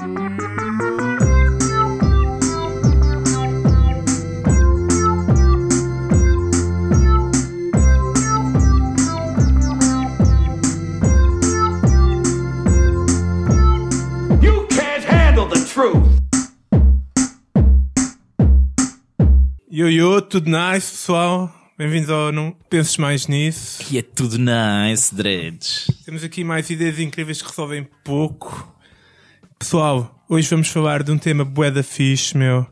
Yo, yo, tudo nice, pessoal? Bem-vindos ao Não Penses Mais Nisso. Que é tudo nice, dreads. Temos aqui mais ideias incríveis que resolvem pouco. Pessoal, hoje vamos falar de um tema bué da fixe, meu.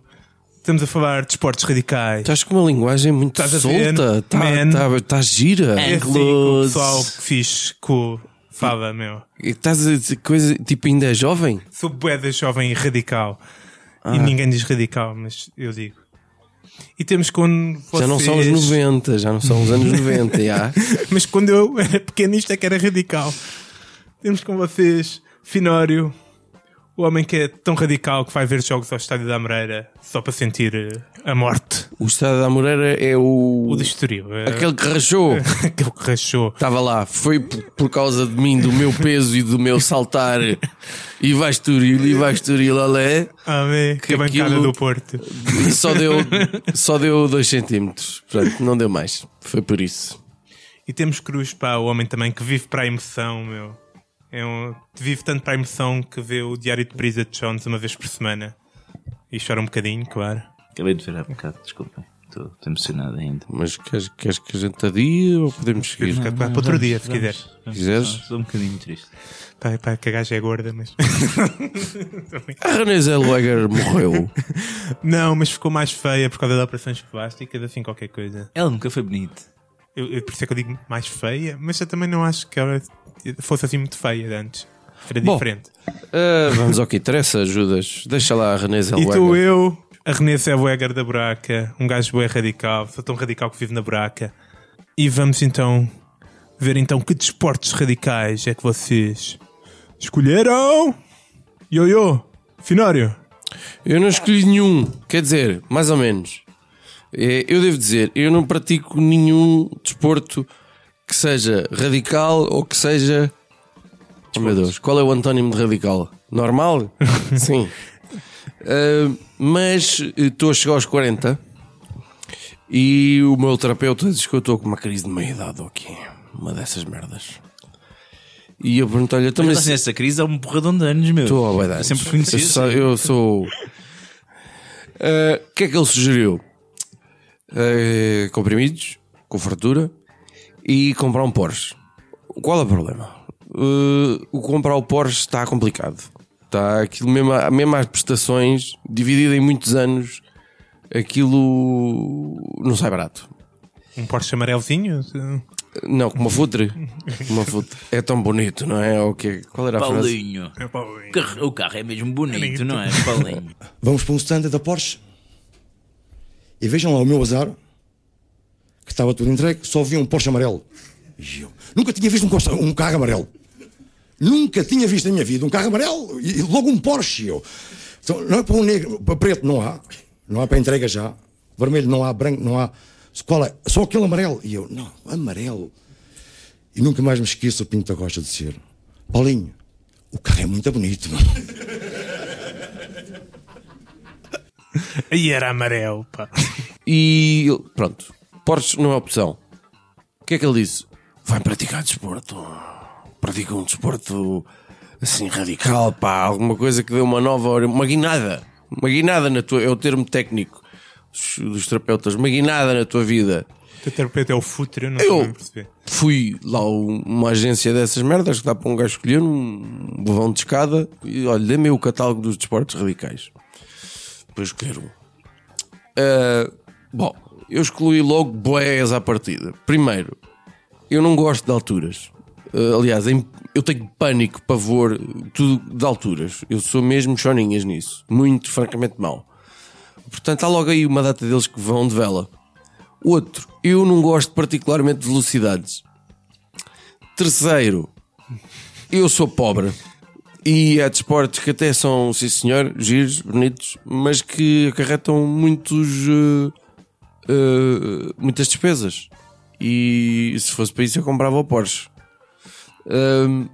Estamos a falar de esportes radicais. Estás com uma linguagem muito Estás solta. Está tá, tá gira. É. É assim que o pessoal fixe, cool, fala, meu. E Estás a dizer coisa tipo ainda é jovem? Sou bué da jovem e radical. Ah. E ninguém diz radical, mas eu digo. E temos quando vocês... Já não são os 90, já não são os anos 90, já. Mas quando eu era pequeno isto é que era radical. Temos com vocês Finório, o homem que é tão radical que vai ver jogos ao Estádio da Amoreira só para sentir eh, a morte. O Estado da Moreira é o. O Estoril. eh, Aquele que rachou. aquele que rachou. Estava lá, foi por, causa de mim, do meu peso e do meu saltar. E vai Estoril, e vai Estoril, alé. Amém. Que, Que a bancada aquilo- do Porto. Só deu, só deu 2 centímetros. Portanto, não deu mais. Foi por isso. E temos Cruz, pá, o homem também que vive para a emoção, meu. É um, vive tanto para a emoção que vê o Diário de Brisa de Jones uma vez por semana. E chora um bocadinho, claro. Acabei de ver há bocado, desculpem. Estou emocionado ainda. Mas queres, queres que a gente adie ou podemos seguir? Fica para outro dia, se quiser. Quiseres? Estou um bocadinho triste. Pá, pá, que a gaja é gorda, mas. A Renée Zellweger morreu. Não, mas ficou mais feia por causa de operações plásticas, assim qualquer coisa. Ela nunca foi bonita. Eu, eu, por isso é que eu digo mais feia, mas eu também não acho que ela fosse assim muito feia de antes. Era Bom, diferente. Ah, vamos ao que interessa, Judas. Deixa lá a Renée E Zellweger. tu, eu, a Renée Zellweger da Buraca, um gajo bem radical, sou tão radical que vive na Buraca. E vamos então ver então que desportos radicais é que vocês escolheram. Yo-yo, Finório. Eu não escolhi nenhum. Quer dizer, mais ou menos. É, Eu devo dizer, eu não pratico nenhum desporto que seja radical ou que seja. Oh meu Deus, qual é o antónimo de radical? Normal? Sim. Ah, mas eh, estou a chegar aos 40 e o meu terapeuta diz que eu estou com uma crise de meia-idade aqui. Uma dessas merdas. E eu perguntei-lhe, então, Mas mas estás nessa crise há um porradão de anos, meu. Estou a sempre conheci Eu sou. O que é que ele sugeriu? Ah, comprimidos, com fartura e comprar um Porsche. Qual é o problema? Ah, o comprar o Porsche está complicado. Está aquilo mesmo, mesmo às prestações, dividido em muitos anos, aquilo não sai barato. Um Porsche amarelzinho? Não, como uma futre. Uma futre. É tão bonito, não é? O que Qual era a frase? Paulinho. O carro, o carro é mesmo bonito, não é, Paulinho? Vamos para um stand da Porsche e vejam lá o meu azar, que estava tudo entregue, só vi um Porsche amarelo. E eu nunca tinha visto um, Costa- um carro amarelo. Nunca tinha visto na minha vida um carro amarelo e, logo um Porsche. Eu. Então, não é para um negro, para preto não há, não há para entrega já, vermelho não há, branco não há. Qual é? Só aquele amarelo. E eu, não, amarelo. E nunca mais me esqueço o Pinto da Costa de ser. Paulinho, o carro é muito bonito. Meu. Aí era amarelo, pá. E pronto, Porsche não é opção. O que é que ele disse? Vai praticar desporto. Pratica um desporto assim radical, pá, alguma coisa que dê uma nova, uma guinada. Uma guinada na tua, é o termo técnico dos, terapeutas, uma guinada na tua vida. O teu terapeuta é o futre, eu não Eu-. Fui lá uma agência dessas merdas que dá para um gajo escolher um levão de escada e olha, dê-me o catálogo dos desportos radicais. Depois um. Ah, bom, eu excluí logo boés à partida. Primeiro, eu não gosto de alturas. Ah, aliás, em- eu tenho pânico, pavor, tudo de alturas. Eu sou mesmo choninhas nisso. Muito, francamente, mau. Portanto, há logo aí uma data deles que vão de vela. Outro, eu não gosto particularmente de velocidades. Terceiro, eu sou pobre. E há desportos que até são, sim senhor, giros, bonitos, mas que acarretam muitos, eh, eh, muitas despesas. E se fosse para isso eu comprava o Porsche. Ahm,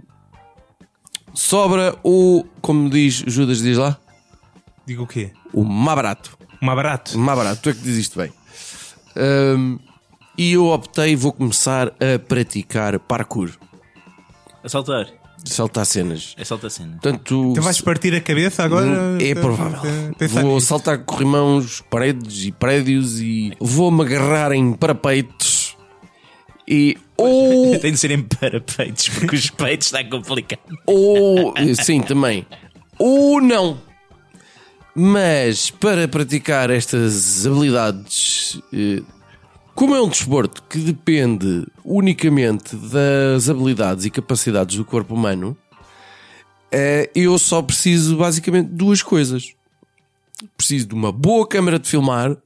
Sobra o, como diz Judas, diz lá, Digo o quê? o mais barato. Mais barato. Mais barato, tu é que diz isto bem. Ahm, e eu optei, vou começar a praticar parkour, A saltar. Saltar cenas. É saltar cena. Portanto, Tu vais partir a cabeça agora? é Pe- provável. pensar Vou nisso. saltar corrimãos, paredes e prédios e vou-me agarrar em parapeitos e ou, Tem de ser em parapeitos, porque os peitos está complicado. ou sim também ou não. Mas para praticar estas habilidades, eh, como é um desporto que depende unicamente das habilidades e capacidades do corpo humano, eh, eu só preciso basicamente de duas coisas. Preciso de uma boa câmara de filmar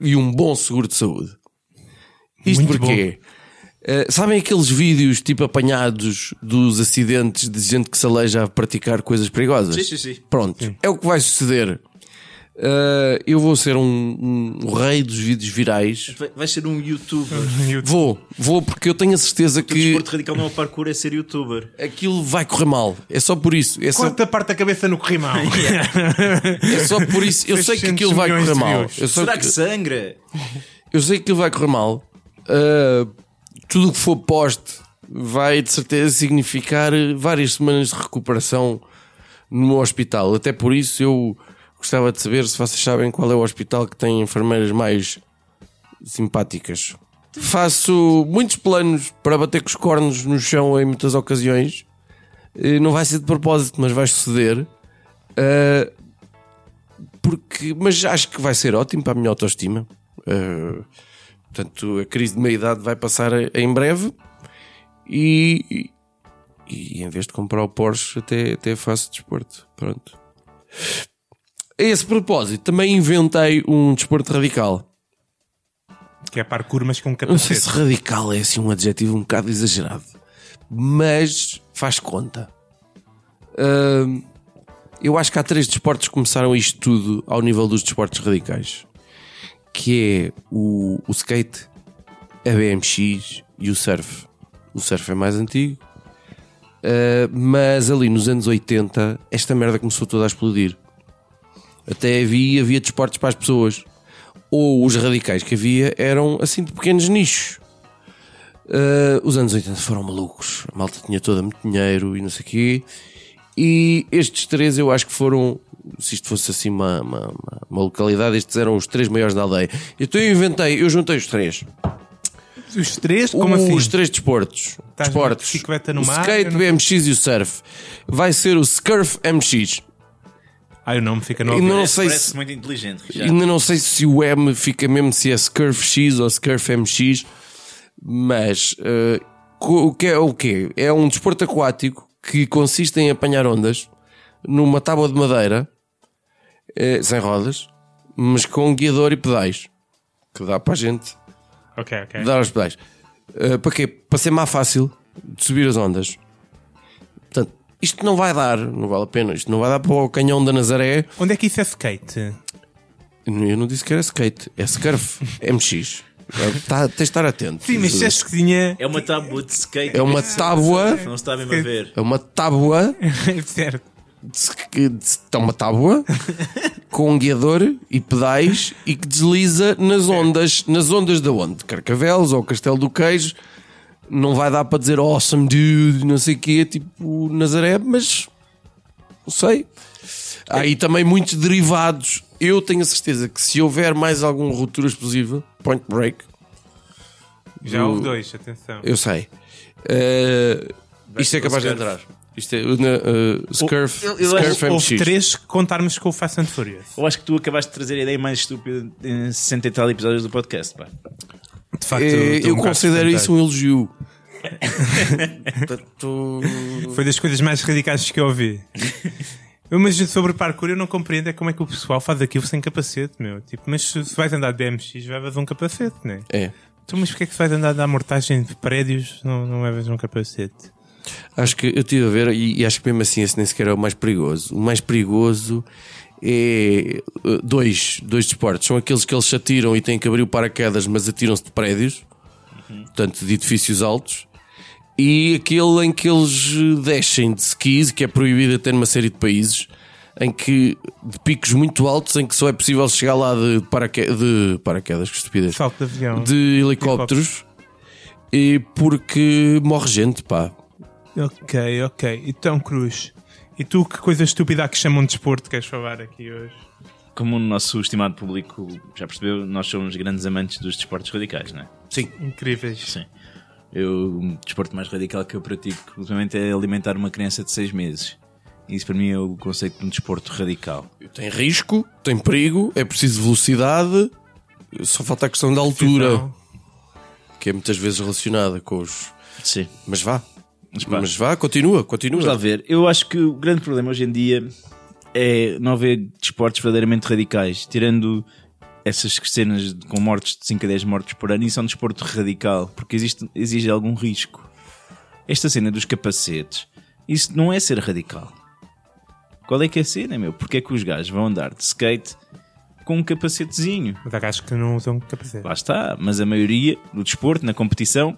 e um bom seguro de saúde. Isto Muito porquê? Eh, sabem aqueles vídeos tipo apanhados dos acidentes de gente que se aleja a praticar coisas perigosas? Sim, sim, sim. Pronto, é o que vai suceder. Eh, eu vou ser um, um rei dos vídeos virais. Vai- ser um youtuber. Vou, vou porque eu tenho a certeza O que desporto radical não é o parkour, é ser youtuber. aquilo vai correr mal. É só por isso. É só, Corta parte da cabeça no corrimão. é só por isso. Eu sei que 600 aquilo vai correr mal. Será que- que sangra? eu sei que aquilo vai correr mal. Uh, tudo o que for poste vai de certeza significar várias semanas de recuperação no meu hospital. Até por isso eu gostava de saber se vocês sabem qual é o hospital que tem enfermeiras mais simpáticas. Faço muitos planos para bater com os cornos no chão em muitas ocasiões. Eh, Não vai ser de propósito, mas vai suceder. Uh, porque, mas acho que vai ser ótimo para a minha autoestima. Uh, portanto, a crise de meia-idade vai passar em breve e, e, e em vez de comprar o Porsche, até, até faço desporto. Pronto. A esse propósito, também inventei um desporto radical. que é parkour, mas com um Não sei capacete. se radical é assim um adjetivo um bocado exagerado, mas faz conta. Ahm, eu acho que há três desportos que começaram isto tudo ao nível dos desportos radicais, que é o, o skate, a BMX e o surf. O surf é mais antigo, ah, mas ali nos anos 80 esta merda começou toda a explodir. Até havia, havia desportos para as pessoas ou os radicais que havia eram assim de pequenos nichos. Uh, os anos 80 foram malucos. A malta tinha toda muito dinheiro e não sei o quê. E estes três eu acho que foram, se isto fosse assim uma, uma, uma- localidade, estes eram os três maiores da aldeia. Então eu inventei, eu juntei os três. Os três? Como os assim? três desportos. Estás desportos. o mar, skate, não- o BMX e o surf. Vai ser o Scurf MX. Ai, o nome fica no E não sei Parece se- muito inteligente. Já. Ainda não sei se o M fica mesmo se é Scurf X ou Scurf MX, mas eh, co- o que é o quê? É um desporto aquático que consiste em apanhar ondas numa tábua de madeira eh, sem rodas, mas com guiador e pedais que dá para a gente Ok, ok. dar aos pedais. Eh, para quê? Para ser mais fácil de subir as ondas. Portanto, isto não vai dar, não vale a pena. Isto não vai dar para o canhão da Nazaré. Onde é que isso é skate? Eu não disse que era skate, é Scurf MX. Tá, tens de estar atento. Sim, mas disseste que tinha. É uma tábua de skate. É uma tábua, Não se está mesmo a ver. é uma tábua, certo. de, de, é uma tábua com um guiador e pedais e que desliza nas ondas, nas ondas da onde? De Carcavelos ou Castelo do Queijo. Não vai dar para dizer awesome dude, não sei o quê, tipo Nazaré, mas não sei. Há aí também muitos derivados. Eu tenho a certeza que se houver mais algum ruptura explosiva, point break, Já Do- houve dois, atenção. eu sei. Eh, isto é capaz de entrar. Isto é uh, uh, Scurf, eu- eu Scurf acho- Houve três que contarmos com o Fast and Furious. Eu acho que tu acabaste de trazer a ideia mais estúpida em 60 e tal episódios do podcast. Pá. De facto, estou eu um considero isso um elogio. Portanto, Foi das coisas mais radicais que eu ouvi. Eu, Mas sobre parkour eu não compreendo é como é que o pessoal faz aquilo sem capacete, meu. Tipo, mas se vais andar de BMX, levas um capacete, né? é. Então, mas porquê é que se vais andar de amortagem de prédios não, não levas um capacete? Acho que eu estive a ver e, e acho que mesmo assim esse nem sequer é o mais perigoso. O mais perigoso é uh, dois, dois desportos. São aqueles que eles atiram e têm que abrir o paraquedas, mas atiram-se de prédios, portanto, de edifícios altos. e aquele em que eles descem de skis, que é proibido até numa série de países, em que de picos muito altos, em que só é possível chegar lá de, paraque de paraquedas, que estupidez, Salto de avião. de helicópteros, e porque morre gente, pá. Ok, ok. Então, Cruz, e tu que coisa estúpida há que chamam de desporto queres falar aqui hoje? Como o nosso estimado público já percebeu, nós somos grandes amantes dos desportos radicais, não é? Sim. Incríveis. Sim. Eu, o desporto mais radical que eu pratico, ultimamente, é alimentar uma criança de 6 meses. Isso para mim é o conceito de um desporto radical. Tem risco, tem perigo, é preciso velocidade, só falta a questão da altura, Então, que é muitas vezes relacionada com os. Sim. Mas vá. Mas pá, Mas vá, continua, continua. vamos lá ver. Eu acho que o grande problema hoje em dia é não haver desportos verdadeiramente radicais. Tirando essas cenas com mortes de 5 a 10 mortes por ano, isso é um desporto radical, porque existe, exige algum risco. Esta cena dos capacetes, isso não é ser radical. Qual é que é a cena, meu? Porque é que os gajos vão andar de skate com um capacetezinho? mas há gajos que não usam capacete. Lá está, mas a maioria do desporto, na competição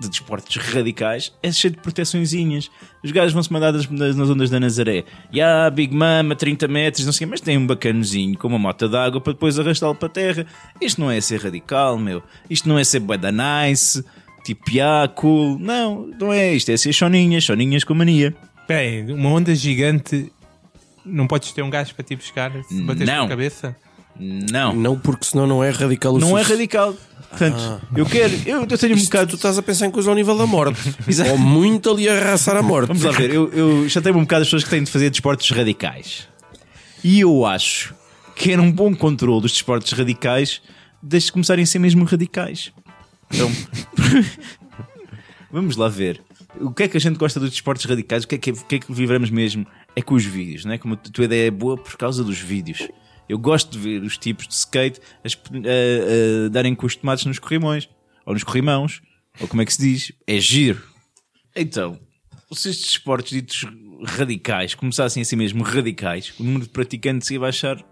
de desportos radicais, é cheio de proteçõezinhas. Os gajos vão-se mandar das, nas, nas ondas da Nazaré. E há Big Mama, 30 metros, não sei mas tem um bacanozinho com uma mota d'água para depois arrastá-lo para a terra. Isto não é ser radical, meu. Isto não é ser bué da nice, tipo, ah, cool. Não, não é isto. É ser choninhas, choninhas com mania. Bem, uma onda gigante, não podes ter um gajo para ti buscar se bateres Não. com a cabeça? Não, Não, porque senão não é radical o não é suficiente. radical. Portanto, eu quero, eu, eu tenho um Isto, bocado tu estás a pensar em coisa ao nível da morte. Ou muito ali a arrasar a morte. Vamos lá ver, eu, eu chatei-me um bocado as pessoas que têm de fazer desportos radicais. E eu acho que era um bom controle dos desportos radicais desde começarem a ser mesmo radicais. Então, vamos lá ver. O que é que a gente gosta dos desportos radicais? O que é que, o que, é que vibramos mesmo? É com os vídeos, não é? Como a tua ideia é boa por causa dos vídeos. Eu gosto de ver os tipos de skate a, a- a darem com os tomates nos corrimões, ou nos corrimãos, ou como é que se diz? É giro. Então, se estes esportes ditos radicais começassem a ser mesmo radicais, o número de praticantes ia baixar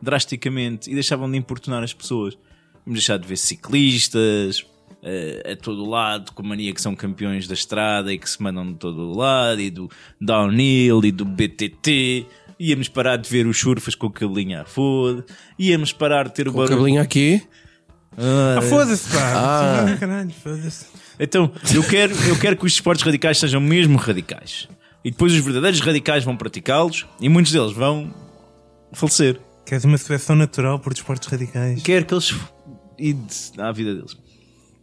drasticamente e deixavam de importunar as pessoas. Vamos deixar de ver ciclistas eh, a todo lado, com mania que são campeões da estrada e que se mandam de todo lado, e do downhill e do BTT. Íamos parar de ver os surfas com o cabelinho à foda. Íamos parar de ter o O barulho. cabelinho aqui. Ah, foda-se, pá! Ah. Caralho, foda-se. Então, eu quero, eu quero que os esportes radicais sejam mesmo radicais. E depois os verdadeiros radicais vão praticá-los e muitos deles vão falecer. Queres uma seleção natural por desportos radicais? Quero que eles ide à vida deles.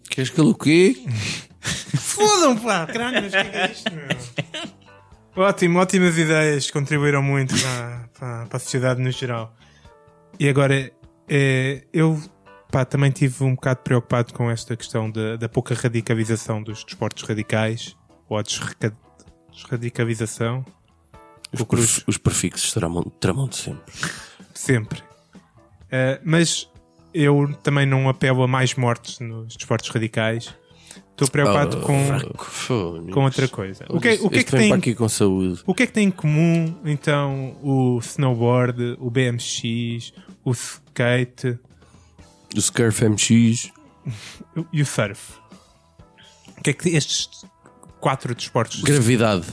Queres que ele o quê? Fodam, pá! Caralho, mas o é que é isto, meu? Ótimo, ótimas ideias, contribuíram muito para, para, para a sociedade no geral. E agora, é, eu pá, também estive um bocado preocupado com esta questão da, da pouca radicalização dos desportos radicais, ou a desreca- desradicalização, Os, pref- os prefixos tramam, tramam sempre. sempre. Eh, mas eu também não apelo a mais mortes nos desportos radicais. Estou preocupado Ah, com, com outra coisa. O que, o que é que tem aqui com saúde. O que é que tem em comum, então, o snowboard, o BMX, o skate O Scurf MX. e o surf? O que é que estes quatro desportos... Gravidade.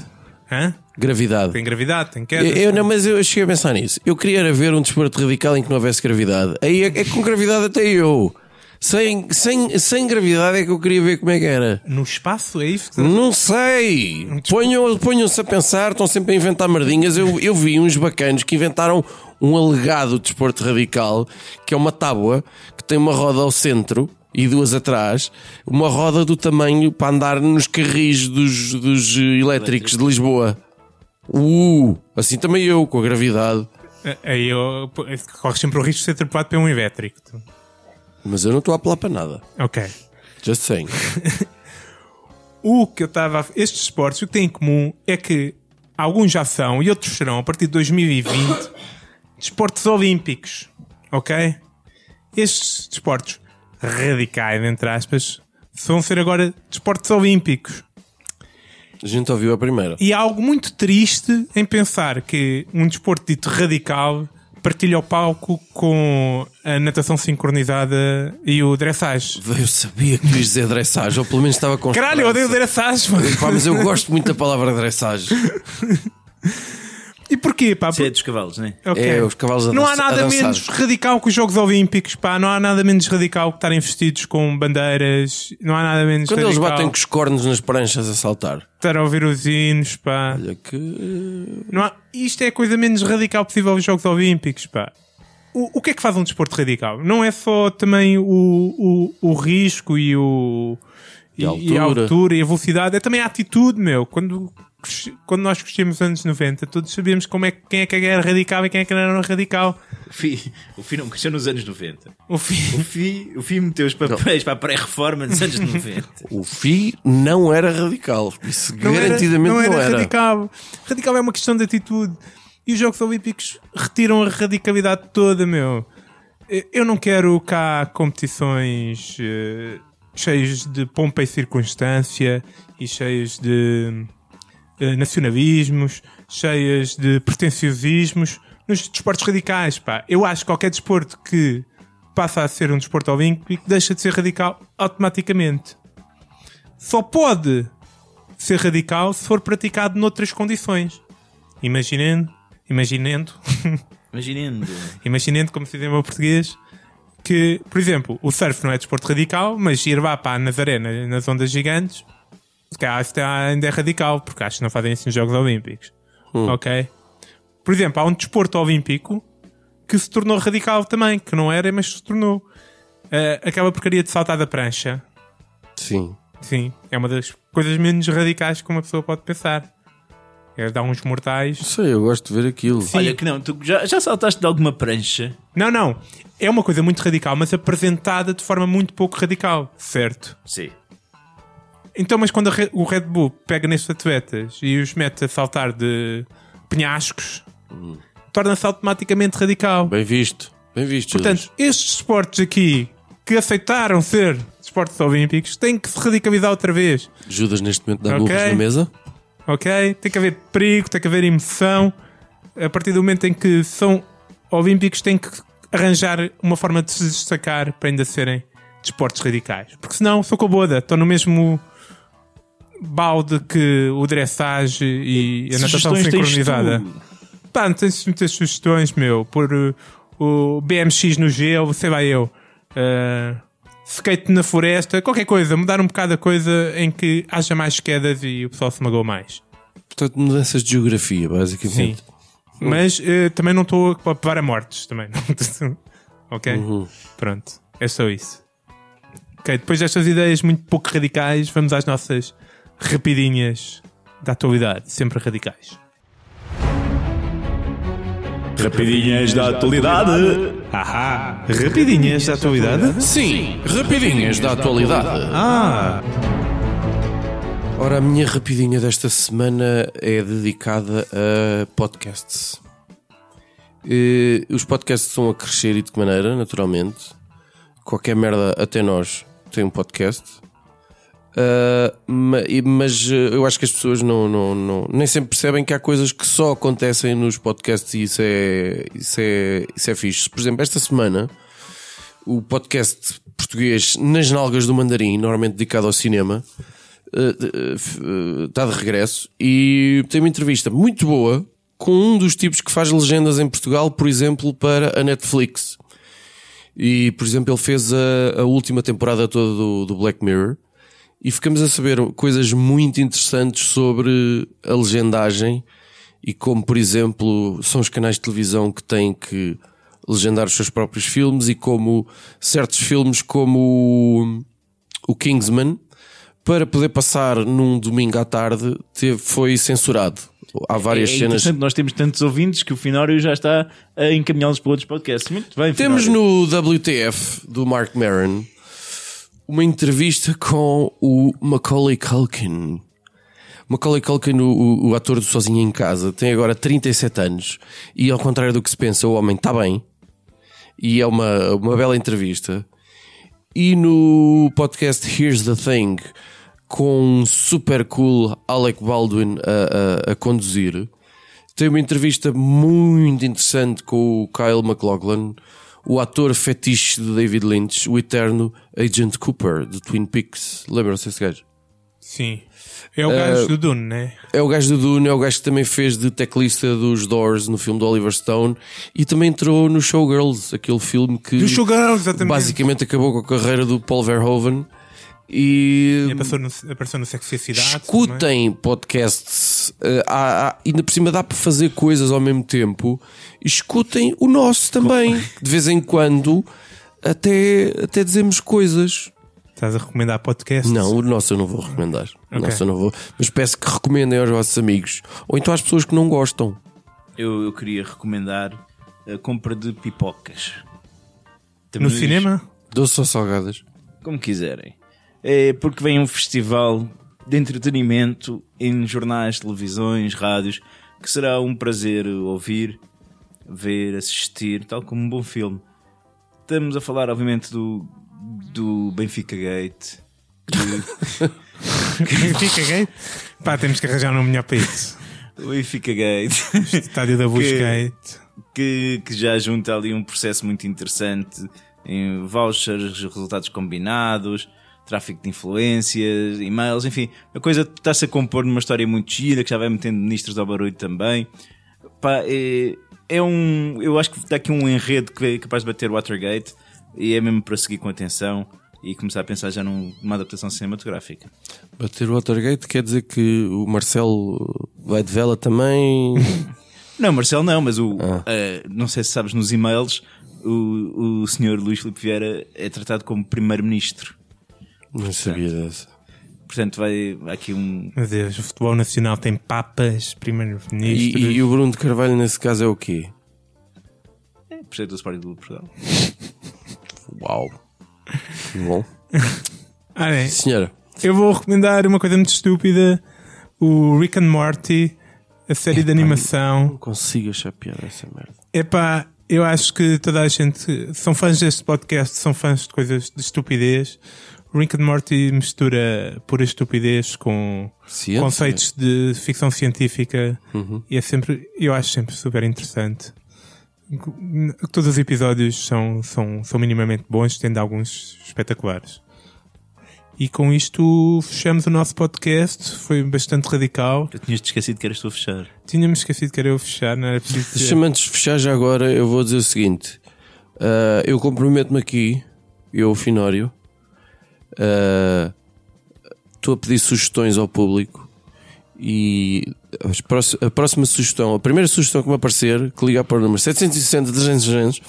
Hã? Gravidade. Tem gravidade, tem queda. Eu, eu não, mas eu cheguei a pensar nisso. Eu queria ver um desporto radical em que não houvesse gravidade. Aí é, é com gravidade até eu. Sem, sem, sem gravidade é que eu queria ver como é que era. No espaço, é isso? que- Não sei. Ponham- Ponham-se a pensar, estão sempre a inventar merdinhas. Eu, eu vi uns bacanos que inventaram um alegado desporto radical, que é uma tábua que tem uma roda ao centro e duas atrás, uma roda do tamanho para andar nos carris dos, dos eh, elétricos de Lisboa. Uh, assim também eu, com a gravidade. Aí eu, corres sempre o risco de ser atrapalhado por um elétrico. Mas eu não estou a apelar para nada. Ok. Just saying. O que eu estava. a- Estes esportes, o que têm em comum é que alguns já são e outros serão, a partir de 2020, desportos olímpicos. Ok? Estes desportos radicais, entre aspas, vão ser agora desportos olímpicos. A gente ouviu a primeira. E há algo muito triste em pensar que um desporto dito radical partilha o palco com a natação sincronizada e o dressage. Eu sabia que ias dizer dressage, ou pelo menos estava com Caralho, eu odeio dressage, mano. Pá, mas eu gosto muito da palavra dressage. E porquê, pá? Isso é dos cavalos, não é? Ok. É, os cavalos a Não há nada menos radical que os Jogos Olímpicos, pá. Não há nada menos radical que estarem vestidos com bandeiras. Não há nada menos Quando eles radical batem com os cornos nas pranchas a saltar. estar a ouvir os hinos, pá. Olha que. Não há... Isto é a coisa menos radical possível aos Jogos Olímpicos, pá. O, o que é que faz um desporto radical? Não é só também o, o, o risco e o. E a e a altura. altura e a velocidade, é também a atitude, meu. Quando, quando nós crescemos nos anos 90, todos sabíamos como é, que- quem é que era radical e quem é que não era radical. O Fi, o Fi não cresceu nos anos 90. O fim. O Fi, o Fi meteu os papéis para a pré-reforma dos anos 90. O FI não era radical. Isso Não era- garantidamente não era. radical. Radical é uma questão de atitude. E os Jogos Olímpicos retiram a radicalidade toda, meu. Eu não quero cá competições eh, cheias de pompa e circunstância e cheias de eh, nacionalismos, cheias de pretenciosismos nos desportos radicais, pá. Eu acho que qualquer desporto que passa a ser um desporto olímpico deixa de ser radical automaticamente. Só pode ser radical se for praticado noutras condições. Imaginando, imaginando, Imaginando. imaginando, como se diz em meu português, que, por exemplo, o surf não é desporto radical, mas ir lá para a Nazaré na- nas ondas gigantes, se calhar isso ainda é radical, porque acho que não fazem isso nos Jogos Olímpicos. Ok? Por exemplo, há um desporto olímpico que se tornou radical também, que não era, mas se tornou. Eh, aquela porcaria de saltar da prancha. Sim. Sim, é uma das coisas menos radicais que uma pessoa pode pensar. É dar uns mortais. Sei, eu gosto de ver aquilo. Olha que não, tu já, já saltaste de alguma prancha? Não, não. É uma coisa muito radical, mas apresentada de forma muito pouco radical. Certo. Sim. Então, mas quando o Red Bull pega nestes atletas e os mete a saltar de penhascos, torna-se automaticamente radical. Bem visto. Bem visto. Portanto, estes esportes aqui que aceitaram ser esportes olímpicos têm que se radicalizar outra vez. Judas. Neste momento dá Ok. burros na mesa. Ok? Tem que haver perigo, tem que haver emoção. A partir do momento em que são olímpicos, tem que arranjar uma forma de se destacar para ainda serem desportos radicais. Porque senão sou com a boda, estou no mesmo balde que o dressage e a natação Sugestões sincronizada. Pá, não tens muitas sugestões, meu. Por uh, o BMX no gelo, sei lá eu. Uh, skate na floresta, qualquer coisa. Mudar um bocado a coisa em que haja mais quedas e o pessoal se magoa mais. Portanto, mudanças de geografia, basicamente. Mas uh, também não estou a levar a mortes também. ok? Pronto. É só isso. Ok, depois destas ideias muito pouco radicais, vamos às nossas rapidinhas da atualidade. Sempre radicais. Rapidinhas da atualidade. Ahá! Rapidinhas da atualidade? Sim, rapidinhas da atualidade. Ah! Ora, a minha rapidinha desta semana é dedicada a podcasts. Os podcasts estão a crescer e de que maneira, naturalmente. Qualquer merda, até nós, tem um podcast. Ah, e- mas eh, eu acho que as pessoas não, não, não- nem sempre percebem que há coisas que só acontecem nos podcasts e isso é, isso é, isso é fixe. Por exemplo, esta semana o podcast português Nas Nalgas do Mandarim, normalmente dedicado ao cinema, eh, está de regresso e tem uma entrevista muito boa com um dos tipos que faz legendas em Portugal, por exemplo, para a Netflix. E, por exemplo, ele fez a, a última temporada toda do, do Black Mirror e ficamos a saber coisas muito interessantes sobre a legendagem e como, por exemplo, são os canais de televisão que têm que legendar os seus próprios filmes e como certos filmes como o- o Kingsman para poder passar num domingo à tarde teve, foi censurado. Há várias é cenas. nós temos tantos ouvintes que o Finório já está a encaminhá-los para outros podcasts. Muito bem, Temos Finório. no WTF do Mark Maron uma entrevista com o Macaulay Culkin. Macaulay Culkin, o, o- ator do Sozinho em Casa, tem agora 37 anos e, ao contrário do que se pensa, o homem está bem. E é uma, uma bela entrevista. E no podcast Here's the Thing, com um super cool Alec Baldwin a, a- a conduzir, tem uma entrevista muito interessante com o Kyle MacLachlan, o ator fetiche de David Lynch, o eterno Agent Cooper, de Twin Peaks. Lembram-se desse gajo? Sim. É o gajo do Dune, né? É o gajo do Dune, é o gajo que também fez de teclista dos Doors no filme do Oliver Stone e também entrou no Showgirls, aquele filme que basicamente acabou com a carreira do Paul Verhoeven. E E apareceu no, apareceu no Sexo e a Cidade. também. escutem podcasts, eh, há- há- ainda por cima dá para fazer coisas ao mesmo tempo. Escutem o nosso também, de vez em quando, até, até dizemos coisas. Estás a recomendar podcasts? Não, o nosso eu não vou recomendar. O Ok. nosso eu não vou. Mas peço que recomendem aos vossos amigos. Ou então às pessoas que não gostam. Eu, eu queria recomendar a compra de pipocas. No Temos- cinema? Doces ou salgadas? Como quiserem. É porque vem um festival de entretenimento em jornais, televisões, rádios, que será um prazer ouvir, ver, assistir, tal como um bom filme. Estamos a falar, obviamente, do, do Benfica Gate. Fica gay? Pá, temos que arranjar um nome melhor para isso. O Benfica Gate. Estádio da Busgate. que, que já junta ali um processo muito interessante em vouchers, resultados combinados, tráfico de influências, e-mails, enfim, a coisa está-se a compor numa história muito gira que já vai metendo ministros ao barulho também. Pá, é, é um. Eu acho que está aqui um enredo que é capaz de bater Watergate e é mesmo para seguir com atenção e começar a pensar já num- numa adaptação cinematográfica. Bater o Watergate quer dizer que o Marcelo vai de vela também. Não, Marcelo não, mas o, Ah. eh, não sei se sabes nos e-mails, o, o senhor Luís Filipe Vieira é tratado como primeiro-ministro. Não sabia dessa. Portanto, vai, aqui um. Meu Deus, o futebol nacional tem papas, E, primeiro-ministros. e o Bruno de Carvalho, nesse caso, é o quê? Presidente do Sporting do Portugal. Uau! Bom. Ah, é. Senhora, Eu vou recomendar uma coisa muito estúpida: o Rick and Morty, a série de não animação. consigo achar piada essa merda. Epá, eu acho que toda a gente são fãs deste podcast, são fãs de coisas de estupidez. O Rick and Morty mistura pura estupidez com Ciência? conceitos de ficção científica Uhum. e é sempre, eu acho sempre super interessante. Todos os episódios são, são, são minimamente bons, tendo alguns espetaculares. E com isto fechamos o nosso podcast. Foi bastante radical. Eu tinhas-te esquecido que eras tu a fechar. Tínhamos esquecido que era eu fechar, não era preciso. Deixa-me antes de fechar já agora, eu vou dizer o seguinte. Ah, eu comprometo-me aqui, eu, o Finório, ah, estou a pedir sugestões ao público e a próxima sugestão, a primeira sugestão que me aparecer, que ligar para o número 760 300 300,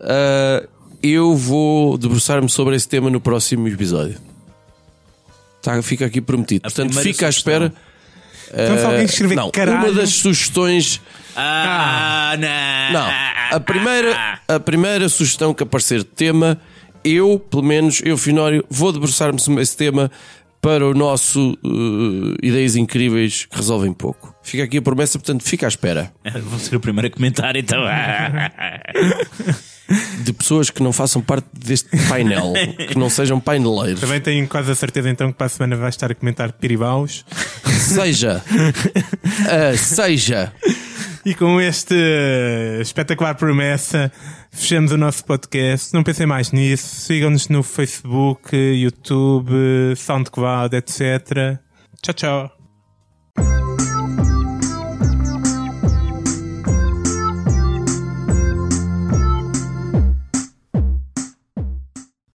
ah, eu vou debruçar-me sobre esse tema no próximo episódio. Tá, fica aqui prometido. A Portanto, fica à sugestão. espera. Então, se alguém escrever não, caralho, uma das sugestões Ah, não! não, a primeira, a primeira sugestão que aparecer de tema, eu, pelo menos, eu, Finório, vou debruçar-me sobre esse tema para o nosso uh, Ideias Incríveis que resolvem pouco. Fica aqui a promessa, portanto, fica à espera Vou ser o primeiro a comentar então. de pessoas que não façam parte deste painel, que não sejam paineleiros. Também tenho quase a certeza então que para a semana vai estar a comentar piribaus. Seja, uh, seja, E com este eh, espetacular promessa, fechamos o nosso podcast. Não pensem mais nisso. Sigam-nos no Facebook, YouTube, SoundCloud, etc. Tchau, tchau.